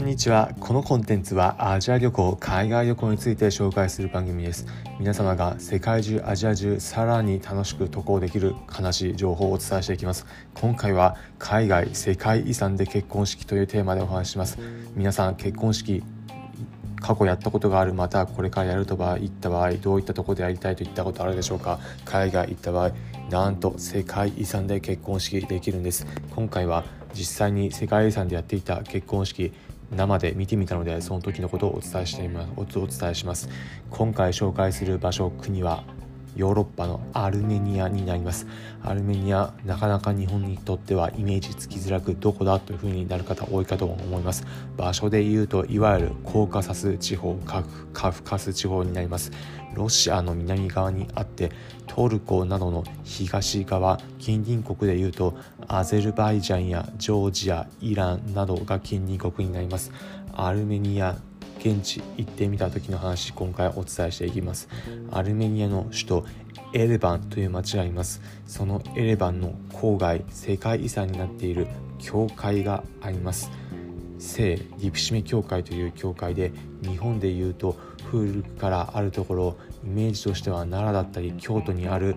こんにちは。このコンテンツはアジア旅行海外旅行について紹介する番組です。皆様が世界中アジア中さらに楽しく渡航できる話情報をお伝えしていきます。今回は海外世界遺産で結婚式というテーマでお話しします。皆さん結婚式過去やったことがあるまたこれからやると場合行った場合どういったとこでやりたいといったことあるでしょうか。海外行った場合なんと世界遺産で結婚式できるんです。今回は実際に世界遺産でやっていた結婚式生で見てみたのでその時のことをお伝えしています。お伝えします。今回紹介する場所国はヨーロッパのアルメニアになります。アルメニアなかなか日本にとってはイメージつきづらくどこだというふうになる方多いかと思います。場所で言うといわゆるコーカサス地方カフカス地方になります。ロシアの南側にあってトルコなどの東側近隣国でいうとアゼルバイジャンやジョージアイランなどが近隣国になります。アルメニア現地行ってみた時の話今回お伝えしていきます。アルメニアの首都エレバンという町があります。そのエレバンの郊外世界遺産になっている教会があります。聖リプシメ教会という教会で日本でいうと古くからあるところイメージとしては奈良だったり京都にある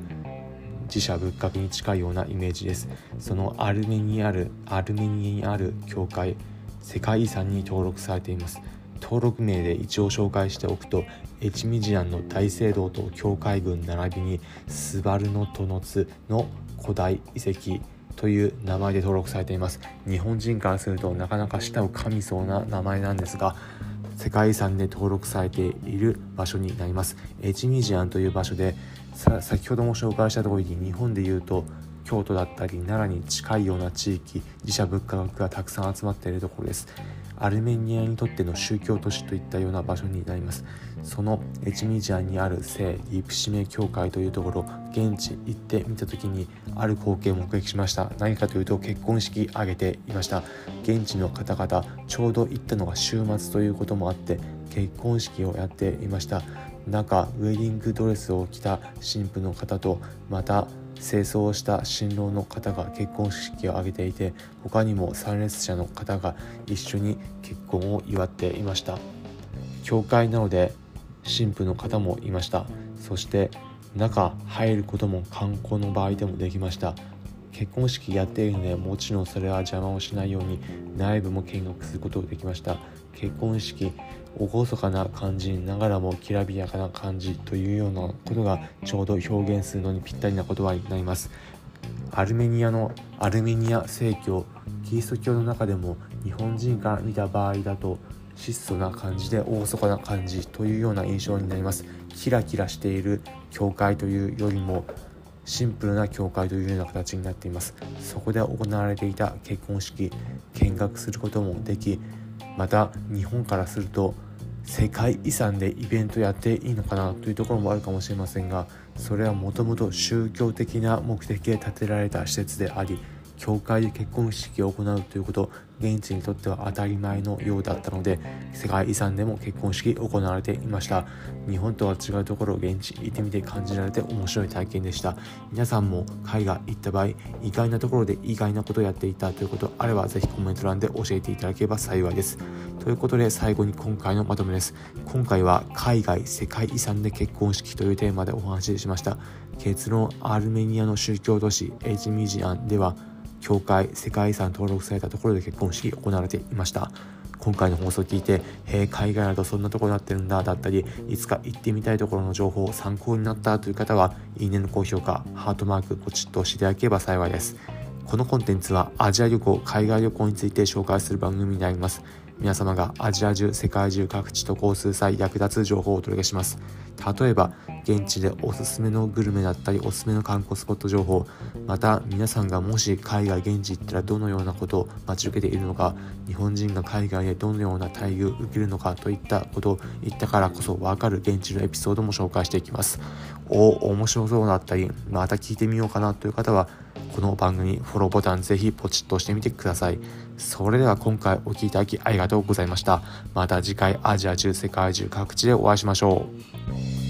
自社仏閣に近いようなイメージです。そのアルメニアあるアルメニアにある教会世界遺産に登録されています。登録名で一応紹介しておくとエチミジアンの大聖堂と教会群並びにスバルノトノツの古代遺跡という名前で登録されています。日本人からするとなかなか舌を噛みそうな名前なんですが世界遺産で登録されている場所になります。エチミジアンという場所で先ほども紹介した通りに日本でいうと京都だったり奈良に近いような地域自社物価学がたくさん集まっているところです。アルメニアにとっての宗教都市といったような場所になります。そのエチミジアにある聖リプシメ教会というところ現地行ってみた時にある光景を目撃しました。何かというと結婚式挙げていました。現地の方々ちょうど行ったのが週末ということもあって結婚式をやっていました。中ウェディングドレスを着た新婦の方とまた清掃をした新郎の方が結婚式を挙げていて他にも参列者の方が一緒に結婚を祝っていました。教会なので新婦の方もいました。そして中入ることも観光の場合でもできました。結婚式やっているのでもちろんそれは邪魔をしないように内部も見学することができました。結婚式厳かな感じながらもきらびやかな感じというようなことがちょうど表現するのにぴったりな言葉になります。アルメニアのアルメニア正教キリスト教の中でも日本人から見た場合だと質素な感じで厳かな感じというような印象になります。キラキラしている教会というよりもシンプルな教会というような形になっています。そこで行われていた結婚式見学することもできまた日本からすると世界遺産でイベントやっていいのかなというところもあるかもしれませんがそれはもともと宗教的な目的で建てられた施設であり教会で結婚式を行うということ現地にとっては当たり前のようだったので世界遺産でも結婚式行われていました。日本とは違うところを現地行ってみて感じられて面白い体験でした。皆さんも海外行った場合意外なところで意外なことをやっていたということあればぜひコメント欄で教えていただければ幸いです。ということで最後に今回のまとめです。今回は海外世界遺産で結婚式というテーマでお話ししました。結論アルメニアの宗教都市エジミジアンでは教会世界遺産登録されたところで結婚式行われていました。今回の放送を聞いて「へえ海外だとそんなところになってるんだ」だったりいつか行ってみたいところの情報を参考になったという方はいいねの高評価ハートマークポチッと押していただければ幸いです。このコンテンツはアジア旅行海外旅行について紹介する番組になります。皆様がアジア中世界中各地と交通際役立つ情報をお届けします。例えば現地でおすすめのグルメだったりおすすめの観光スポット情報また皆さんがもし海外現地行ったらどのようなことを待ち受けているのか日本人が海外でどのような待遇を受けるのかといったことを言ったからこそ分かる現地のエピソードも紹介していきます。お面白そうだったりまた聞いてみようかなという方はこの番組フォローボタンぜひポチッと押してみてください。それでは今回お聴きいただきありがとうございました。また次回アジア中世界中各地でお会いしましょう。